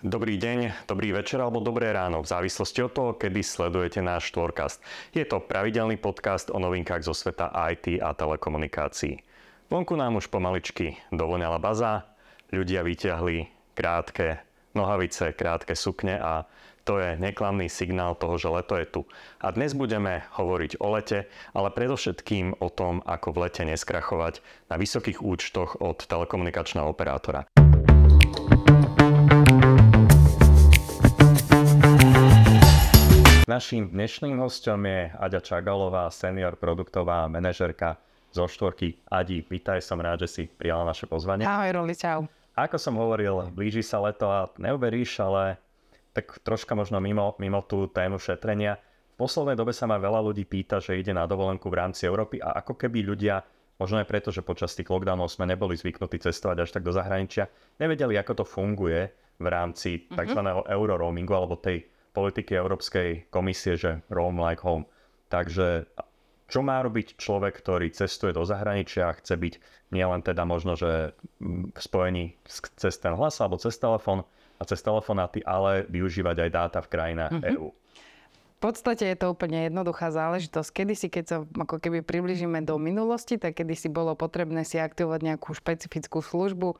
Dobrý deň, dobrý večer alebo dobré ráno, v závislosti od toho, kedy sledujete náš Štvorkast. Je to pravidelný podcast o novinkách zo sveta IT a telekomunikácií. Vonku nám už pomaličky dovoňala baza, ľudia vyťahli krátke nohavice, krátke sukne a to je neklamný signál toho, že leto je tu. A dnes budeme hovoriť o lete, ale predovšetkým o tom, ako v lete neskrachovať na vysokých účtoch od telekomunikačného operátora. Naším dnešným hostom je Aďa Čagalová, senior produktová manažerka zo štvorky. Adi, vítaj, som rád, že si prijala naše pozvanie. Ahoj, Roli, čau. Ako som hovoril, blíži sa leto a neuveríš, ale tak troška možno mimo, mimo tú tému šetrenia. V poslednej dobe sa ma veľa ľudí pýta, že ide na dovolenku v rámci Európy a ako keby ľudia, možno aj preto, že počas tých lockdownov sme neboli zvyknutí cestovať až tak do zahraničia, nevedeli, ako to funguje v rámci mm-hmm. tzv. euroroamingu alebo tej politiky Európskej komisie, že roam like home. Takže čo má robiť človek, ktorý cestuje do zahraničia a chce byť nielen teda možno, že v spojení cez ten hlas alebo cez telefón a cez telefonáty, ale využívať aj dáta v krajinách mm-hmm. EÚ. Podstate je to úplne jednoduchá záležitosť. Kedy si, keď sa ako keby približíme do minulosti, tak kedy si bolo potrebné si aktivovať nejakú špecifickú službu,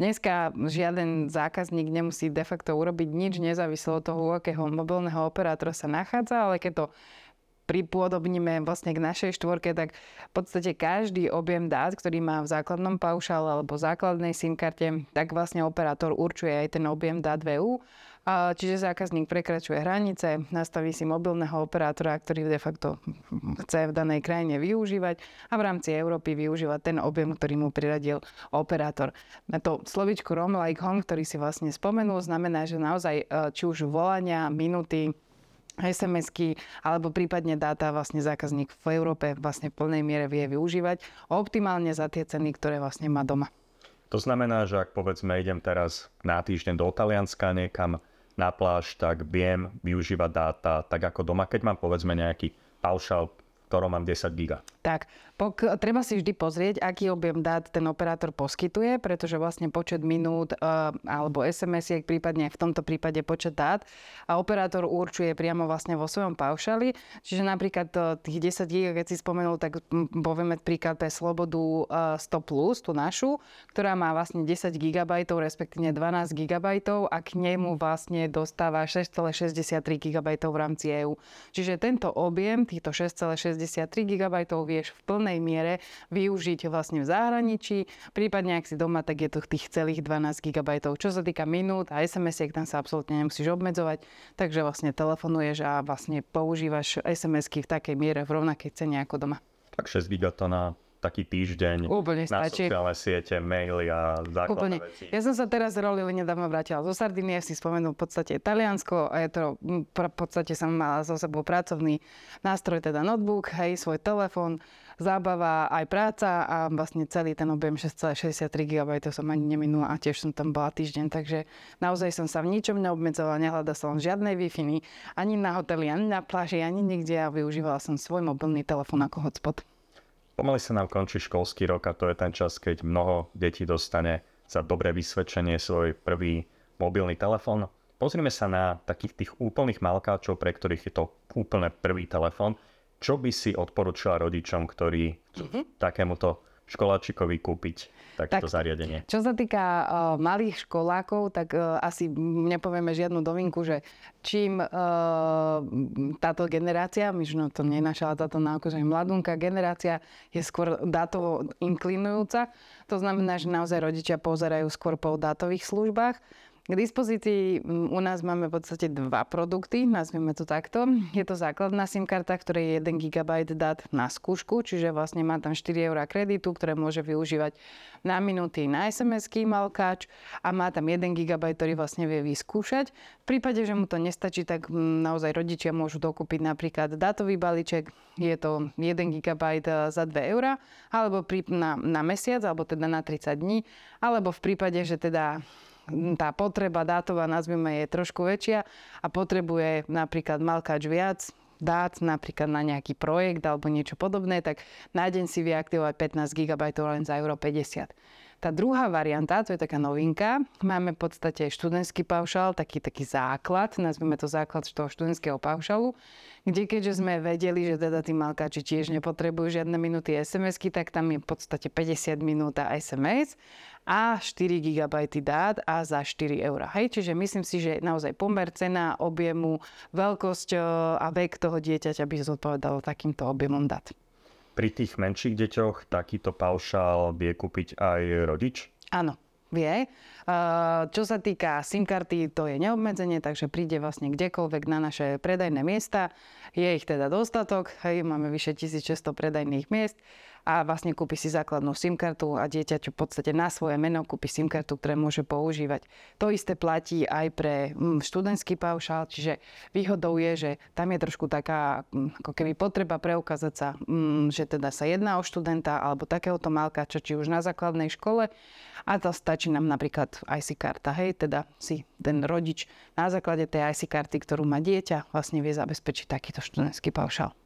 Dneska žiaden zákazník nemusí de facto urobiť nič nezávislo od toho, u akého mobilného operátora sa nachádza, ale keď to pripôsobníme vlastne k našej štvorke, tak v podstate každý objem dát, ktorý má v základnom paušále alebo základnej SIM karte, tak vlastne operátor určuje aj ten objem dát VU Čiže zákazník prekračuje hranice, nastaví si mobilného operátora, ktorý de facto chce v danej krajine využívať a v rámci Európy využíva ten objem, ktorý mu priradil operátor. Na to slovičko Roam like home, ktorý si vlastne spomenul, znamená, že naozaj e, či už volania, minuty, SMS-ky alebo prípadne dáta vlastne zákazník v Európe vlastne v plnej miere vie využívať optimálne za tie ceny, ktoré vlastne má doma. To znamená, že ak povedzme idem teraz na týždeň do Talianska niekam na pláž, tak viem využívať dáta tak ako doma, keď mám povedzme nejaký paušal, ktorom mám 10 giga. Tak, pok- treba si vždy pozrieť, aký objem dát ten operátor poskytuje, pretože vlastne počet minút uh, alebo SMS-iek, prípadne v tomto prípade počet dát a operátor určuje priamo vlastne vo svojom paušali. Čiže napríklad uh, tých 10 GB, keď si spomenul, tak povieme príklad pre Slobodu uh, 100+, plus, tú našu, ktorá má vlastne 10 GB, respektíve 12 GB a k nemu vlastne dostáva 6,63 GB v rámci EU. Čiže tento objem, týchto 6,63 GB vieš v plnej miere využiť vlastne v zahraničí. Prípadne, ak si doma, tak je to tých celých 12 GB. Čo sa týka minút a SMS-iek, tam sa absolútne nemusíš obmedzovať. Takže vlastne telefonuješ a vlastne používaš SMS-ky v takej miere v rovnakej cene ako doma. Tak 6 GB na taký týždeň Úplne na stačí. sociálne siete, maily a základné Úplne. veci. Ja som sa teraz roli nedávno vrátila zo Sardinie, si spomenul v podstate Taliansko a je to v podstate som mala so sebou pracovný nástroj, teda notebook, hej, svoj telefón, zábava, aj práca a vlastne celý ten objem 6,63 GB to som ani neminula a tiež som tam bola týždeň, takže naozaj som sa v ničom neobmedzovala, nehľadala som žiadnej wi ani na hoteli, ani na pláži, ani nikde a využívala som svoj mobilný telefón ako hotspot. Pomaly sa nám končí školský rok a to je ten čas, keď mnoho detí dostane za dobré vysvedčenie svoj prvý mobilný telefón. Pozrime sa na takých tých úplných malkáčov, pre ktorých je to úplne prvý telefón. Čo by si odporúčala rodičom, ktorí mm-hmm. takémuto školáčikovi kúpiť takéto tak, zariadenie? Čo sa týka uh, malých školákov, tak uh, asi nepovieme žiadnu dovinku, že čím uh, táto generácia, možno to nenašala táto náuka, že mladunká generácia je skôr dátovo inklinujúca. To znamená, že naozaj rodičia pozerajú skôr po dátových službách. K dispozícii mm, u nás máme v podstate dva produkty, nazvime to takto. Je to základná SIM karta, ktorá je 1 GB dát na skúšku, čiže vlastne má tam 4 eur kreditu, ktoré môže využívať na minúty na SMS-ky malkáč a má tam 1 GB, ktorý vlastne vie vyskúšať. V prípade, že mu to nestačí, tak mm, naozaj rodičia môžu dokúpiť napríklad dátový balíček, je to 1 GB za 2 eur, alebo na, na mesiac, alebo teda na 30 dní, alebo v prípade, že teda tá potreba dátová, nazvime, je trošku väčšia a potrebuje napríklad malkáč viac, dát napríklad na nejaký projekt alebo niečo podobné, tak na deň si vie aktivovať 15 GB len za euro 50. Tá druhá varianta, to je taká novinka, máme v podstate študentský paušál, taký, taký základ, nazvime to základ toho študentského paušálu, kde keďže sme vedeli, že teda tí malkáči tiež nepotrebujú žiadne minúty SMS-ky, tak tam je v podstate 50 minút SMS a 4 GB dát a za 4 eur. Hej, čiže myslím si, že naozaj pomer cena, objemu, veľkosť e, a vek toho dieťaťa by zodpovedalo takýmto objemom dát. Pri tých menších deťoch takýto paušál vie kúpiť aj rodič? Áno, vie. Čo sa týka SIM karty, to je neobmedzenie, takže príde vlastne kdekoľvek na naše predajné miesta. Je ich teda dostatok, hej, máme vyše 1600 predajných miest a vlastne kúpi si základnú SIM kartu a dieťaťu v podstate na svoje meno kúpi SIM kartu, ktoré môže používať. To isté platí aj pre mm, študentský paušál, čiže výhodou je, že tam je trošku taká mm, ako keby potreba preukázať sa, mm, že teda sa jedná o študenta alebo takéhoto malkáča, či už na základnej škole a to stačí nám napríklad IC karta, hej, teda si ten rodič na základe tej IC karty, ktorú má dieťa, vlastne vie zabezpečiť takýto študentský paušál.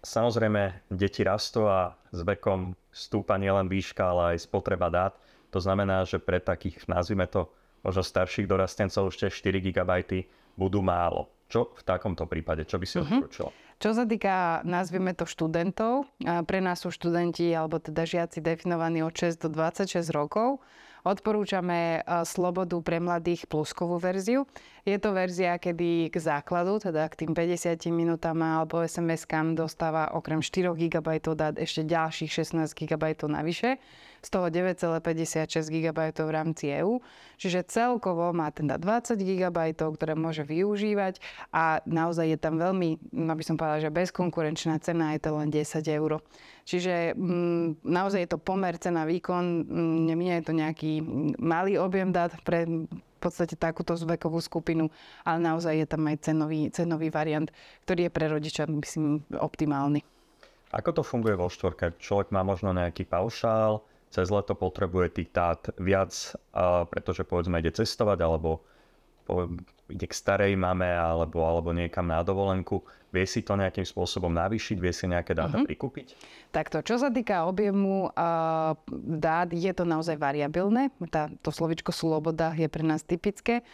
Samozrejme, deti rastú a s vekom stúpa nielen výška, ale aj spotreba dát. To znamená, že pre takých, nazvime to, možno starších dorastencov už tie 4 GB budú málo. Čo v takomto prípade? Čo by si uh-huh. odporúčala? Čo sa týka, nazvime to študentov, pre nás sú študenti alebo teda žiaci definovaní od 6 do 26 rokov. Odporúčame Slobodu pre mladých pluskovú verziu. Je to verzia, kedy k základu, teda k tým 50 minútam alebo SMS-kám dostáva okrem 4 GB dát ešte ďalších 16 GB navyše z toho 9,56 GB v rámci EU. Čiže celkovo má teda 20 GB, ktoré môže využívať a naozaj je tam veľmi, no by som povedala, že bezkonkurenčná cena je to len 10 eur. Čiže m, mm, naozaj je to pomer cena výkon, mm, nie je to nejaký malý objem dát pre v podstate takúto vekovú skupinu, ale naozaj je tam aj cenový, cenový variant, ktorý je pre rodiča, myslím, optimálny. Ako to funguje vo štvorke? Človek má možno nejaký paušál, cez leto potrebuje tých dát viac, pretože povedzme ide cestovať alebo ide k starej mame alebo, alebo niekam na dovolenku, vie si to nejakým spôsobom navýšiť, vie si nejaké dáta uh-huh. prikúpiť? Takto, čo sa týka objemu uh, dát, je to naozaj variabilné. Tá, to slovičko sloboda je pre nás typické.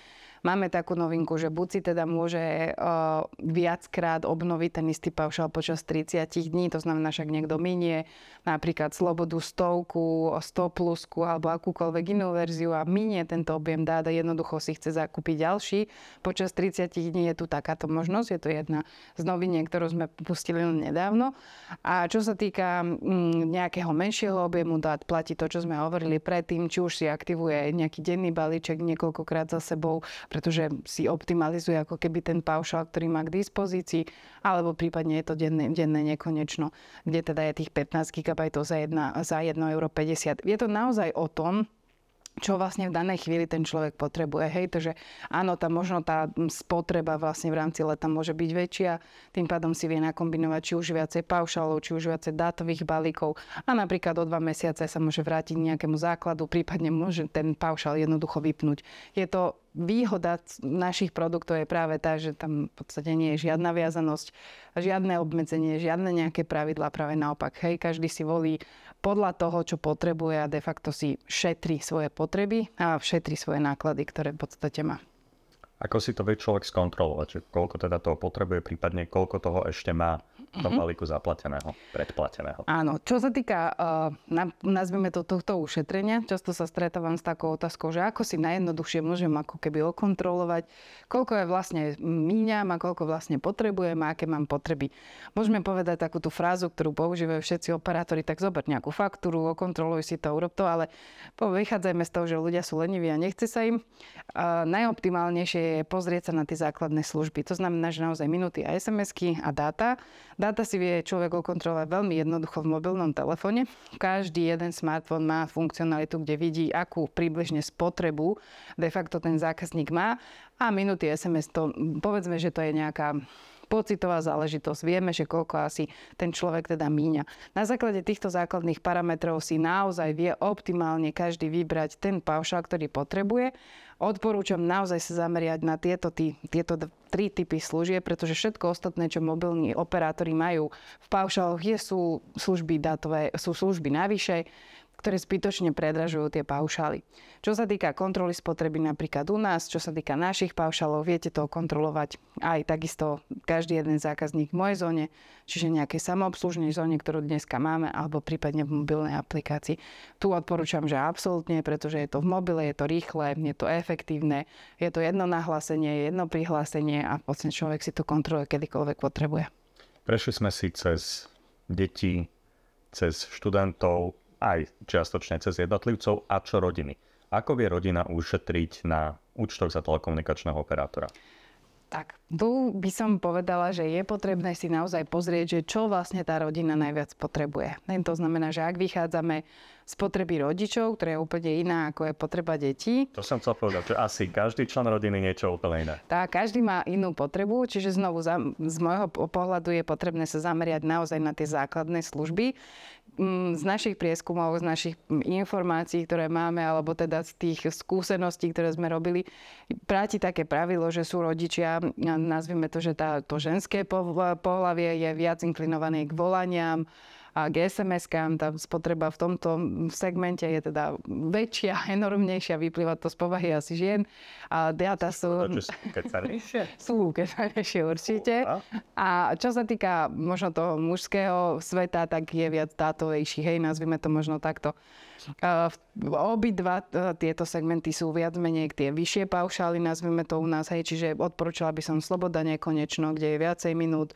Máme takú novinku, že buď si teda môže uh, viackrát obnoviť ten istý paušal počas 30 dní, to znamená, však niekto minie napríklad slobodu stovku, 100 plusku alebo akúkoľvek inú verziu a minie tento objem dát a jednoducho si chce zakúpiť ďalší. Počas 30 dní je tu takáto možnosť, je to jedna z noviniek, ktorú sme pustili nedávno. A čo sa týka mm, nejakého menšieho objemu dát, platí to, čo sme hovorili predtým, či už si aktivuje nejaký denný balíček niekoľkokrát za sebou, pretože si optimalizuje ako keby ten paušal, ktorý má k dispozícii, alebo prípadne je to denné, denné nekonečno, kde teda je tých 15 GB za, za 1,50 euro. Je to naozaj o tom, čo vlastne v danej chvíli ten človek potrebuje. Hej, takže áno, tá možno tá spotreba vlastne v rámci leta môže byť väčšia, tým pádom si vie nakombinovať či už viacej paušalov, či už viacej dátových balíkov a napríklad o dva mesiace sa môže vrátiť nejakému základu, prípadne môže ten paušal jednoducho vypnúť. Je to výhoda našich produktov je práve tá, že tam v podstate nie je žiadna viazanosť, žiadne obmedzenie, žiadne nejaké pravidlá, práve naopak. Hej, každý si volí podľa toho, čo potrebuje a de facto si šetrí svoje potreby a šetrí svoje náklady, ktoré v podstate má. Ako si to vie človek skontrolovať? Koľko teda toho potrebuje, prípadne koľko toho ešte má v tom balíku zaplateného, predplateného? Áno. Čo sa týka, uh, nazvime to tohto ušetrenia, často sa stretávam s takou otázkou, že ako si najjednoduchšie môžem ako keby okontrolovať, koľko je vlastne míňam a koľko vlastne potrebujem a aké mám potreby. Môžeme povedať takú tú frázu, ktorú používajú všetci operátori, tak zober nejakú faktúru, okontroluj si to, urob to, ale vychádzajme z toho, že ľudia sú leniví a nechce sa im. Uh, najoptimálnejšie je pozrieť sa na tie základné služby. To znamená, že naozaj minúty a SMS-ky a dáta. Dáta si vie človek okontrolovať veľmi jednoducho v mobilnom telefóne. Každý jeden smartfón má funkcionalitu, kde vidí, akú približne spotrebu de facto ten zákazník má. A minúty SMS, to povedzme, že to je nejaká pocitová záležitosť. Vieme, že koľko asi ten človek teda míňa. Na základe týchto základných parametrov si naozaj vie optimálne každý vybrať ten paušal, ktorý potrebuje Odporúčam naozaj sa zameriať na tieto, tý, tieto tri typy služieb, pretože všetko ostatné, čo mobilní operátori majú v paušaloch, je, sú služby datové, sú služby navyše ktoré zbytočne predražujú tie paušály. Čo sa týka kontroly spotreby napríklad u nás, čo sa týka našich paušálov, viete to kontrolovať aj takisto každý jeden zákazník v mojej zóne, čiže nejakej samoobslužnej zóne, ktorú dneska máme, alebo prípadne v mobilnej aplikácii. Tu odporúčam, že absolútne, pretože je to v mobile, je to rýchle, je to efektívne, je to jedno nahlásenie, jedno prihlásenie a v podstate človek si to kontroluje kedykoľvek potrebuje. Prešli sme si cez deti, cez študentov, aj čiastočne cez jednotlivcov a čo rodiny. Ako vie rodina ušetriť na účtoch za telekomunikačného operátora? Tak, tu by som povedala, že je potrebné si naozaj pozrieť, že čo vlastne tá rodina najviac potrebuje. To znamená, že ak vychádzame z potreby rodičov, ktorá je úplne iná ako je potreba detí. To som chcel povedať, že asi každý člen rodiny niečo úplne iné. Tak, každý má inú potrebu, čiže znovu z môjho pohľadu je potrebné sa zameriať naozaj na tie základné služby, z našich prieskumov, z našich informácií, ktoré máme, alebo teda z tých skúseností, ktoré sme robili, práti také pravidlo, že sú rodičia, nazvime to, že tá, to ženské pohlavie je viac inklinované k volaniam, a k SMS-kám. Tá spotreba v tomto segmente je teda väčšia, enormnejšia, vyplýva to z povahy asi žien. A dáta sú... Sú kecanejšie určite. A čo sa týka možno toho mužského sveta, tak je viac dátovejší, hej, nazvime to možno takto. Uh, obidva uh, tieto segmenty sú viac menej tie vyššie paušály, nazvime to u nás, hej, čiže odporúčala by som Sloboda nekonečno, kde je viacej minút,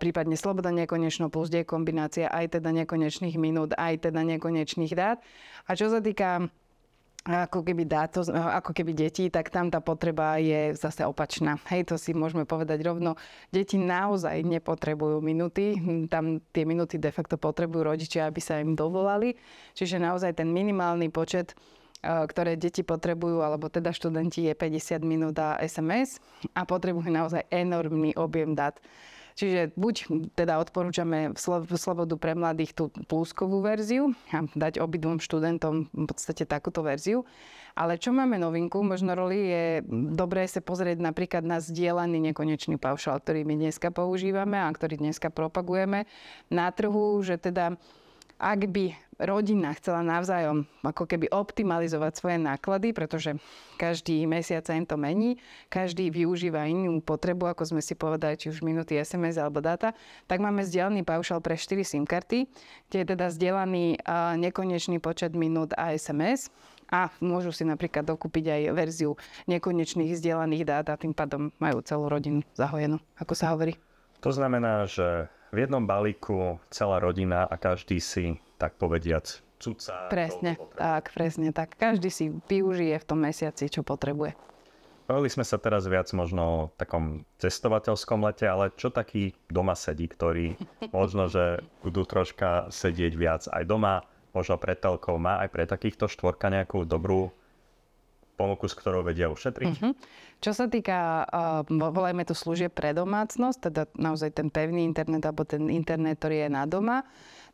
prípadne sloboda nekonečno plus kombinácia aj teda nekonečných minút, aj teda nekonečných dát. A čo sa týka ako keby dáto, ako keby detí, tak tam tá potreba je zase opačná. Hej, to si môžeme povedať rovno. Deti naozaj nepotrebujú minuty, tam tie minuty de facto potrebujú rodičia, aby sa im dovolali. Čiže naozaj ten minimálny počet ktoré deti potrebujú, alebo teda študenti je 50 minút a SMS a potrebujú naozaj enormný objem dát. Čiže buď teda odporúčame Slobodu pre mladých tú pluskovú verziu a dať obidvom študentom v podstate takúto verziu. Ale čo máme novinku, možno roli je dobré sa pozrieť napríklad na zdieľaný nekonečný paušal, ktorý my dneska používame a ktorý dneska propagujeme na trhu, že teda ak by rodina chcela navzájom ako keby optimalizovať svoje náklady, pretože každý mesiac sa im to mení, každý využíva inú potrebu, ako sme si povedali, či už minúty SMS alebo data, tak máme zdieľaný paušal pre 4 SIM karty, kde je teda zdieľaný nekonečný počet minút a SMS a môžu si napríklad dokúpiť aj verziu nekonečných zdieľaných dát a tým pádom majú celú rodinu zahojenú, ako sa hovorí. To znamená, že v jednom balíku celá rodina a každý si, tak povediac, cuca. Presne, tak, presne tak. Každý si využije v tom mesiaci, čo potrebuje. Bavili sme sa teraz viac možno o takom cestovateľskom lete, ale čo taký doma sedí, ktorí možno, že budú troška sedieť viac aj doma, možno pred telkou, má aj pre takýchto štvorka nejakú dobrú ponuku, s ktorou vedia ušetriť. Mm-hmm. Čo sa týka, uh, volajme to služieb pre domácnosť, teda naozaj ten pevný internet alebo ten internet, ktorý je na doma,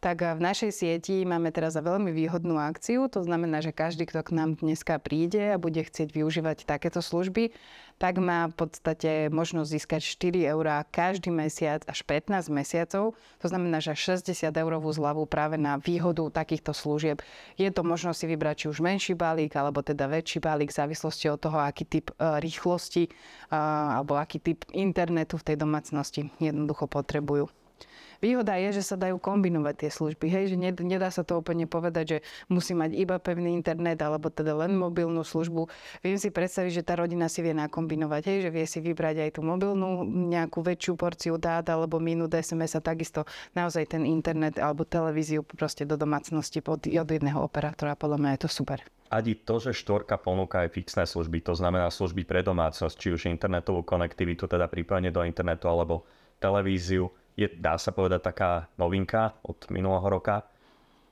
tak v našej sieti máme teraz veľmi výhodnú akciu. To znamená, že každý, kto k nám dneska príde a bude chcieť využívať takéto služby, tak má v podstate možnosť získať 4 eurá každý mesiac až 15 mesiacov. To znamená, že 60 eurovú zľavu práve na výhodu takýchto služieb. Je to možnosť si vybrať či už menší balík, alebo teda väčší balík v závislosti od toho, aký typ e, rýchlosti alebo aký typ internetu v tej domácnosti jednoducho potrebujú. Výhoda je, že sa dajú kombinovať tie služby. Hej, že nedá sa to úplne povedať, že musí mať iba pevný internet alebo teda len mobilnú službu. Viem si predstaviť, že tá rodina si vie nakombinovať, hej, že vie si vybrať aj tú mobilnú nejakú väčšiu porciu dát alebo minút SMS a takisto naozaj ten internet alebo televíziu proste do domácnosti od jedného operátora. Podľa mňa je to super. Ani to, že štvorka ponúka aj fixné služby, to znamená služby pre domácnosť, či už internetovú konektivitu, teda prípadne do internetu alebo televíziu, je, dá sa povedať, taká novinka od minulého roka.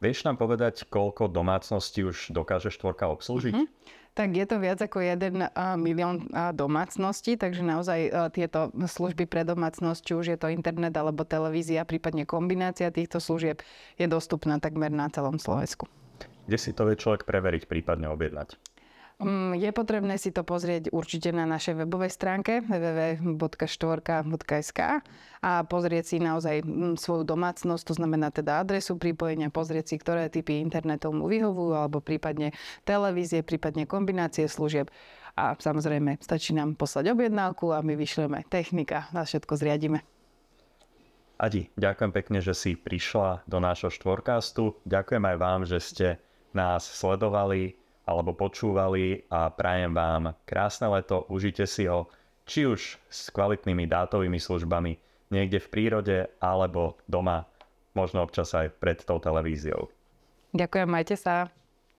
Vieš nám povedať, koľko domácností už dokáže štvorka obslúžiť? Mm-hmm. Tak je to viac ako 1 milión domácností, takže naozaj tieto služby pre domácnosť, či už je to internet alebo televízia, prípadne kombinácia týchto služieb je dostupná takmer na celom Slovensku. Kde si to vie človek preveriť, prípadne objednať? Mm, je potrebné si to pozrieť určite na našej webovej stránke www.štvorka.sk a pozrieť si naozaj mm, svoju domácnosť, to znamená teda adresu pripojenia, pozrieť si, ktoré typy internetov mu vyhovujú, alebo prípadne televízie, prípadne kombinácie služieb. A samozrejme, stačí nám poslať objednávku a my vyšleme technika a všetko zriadíme. Adi, ďakujem pekne, že si prišla do nášho štvorkástu. Ďakujem aj vám, že ste nás sledovali alebo počúvali a prajem vám krásne leto, užite si ho, či už s kvalitnými dátovými službami niekde v prírode alebo doma, možno občas aj pred tou televíziou. Ďakujem, majte sa.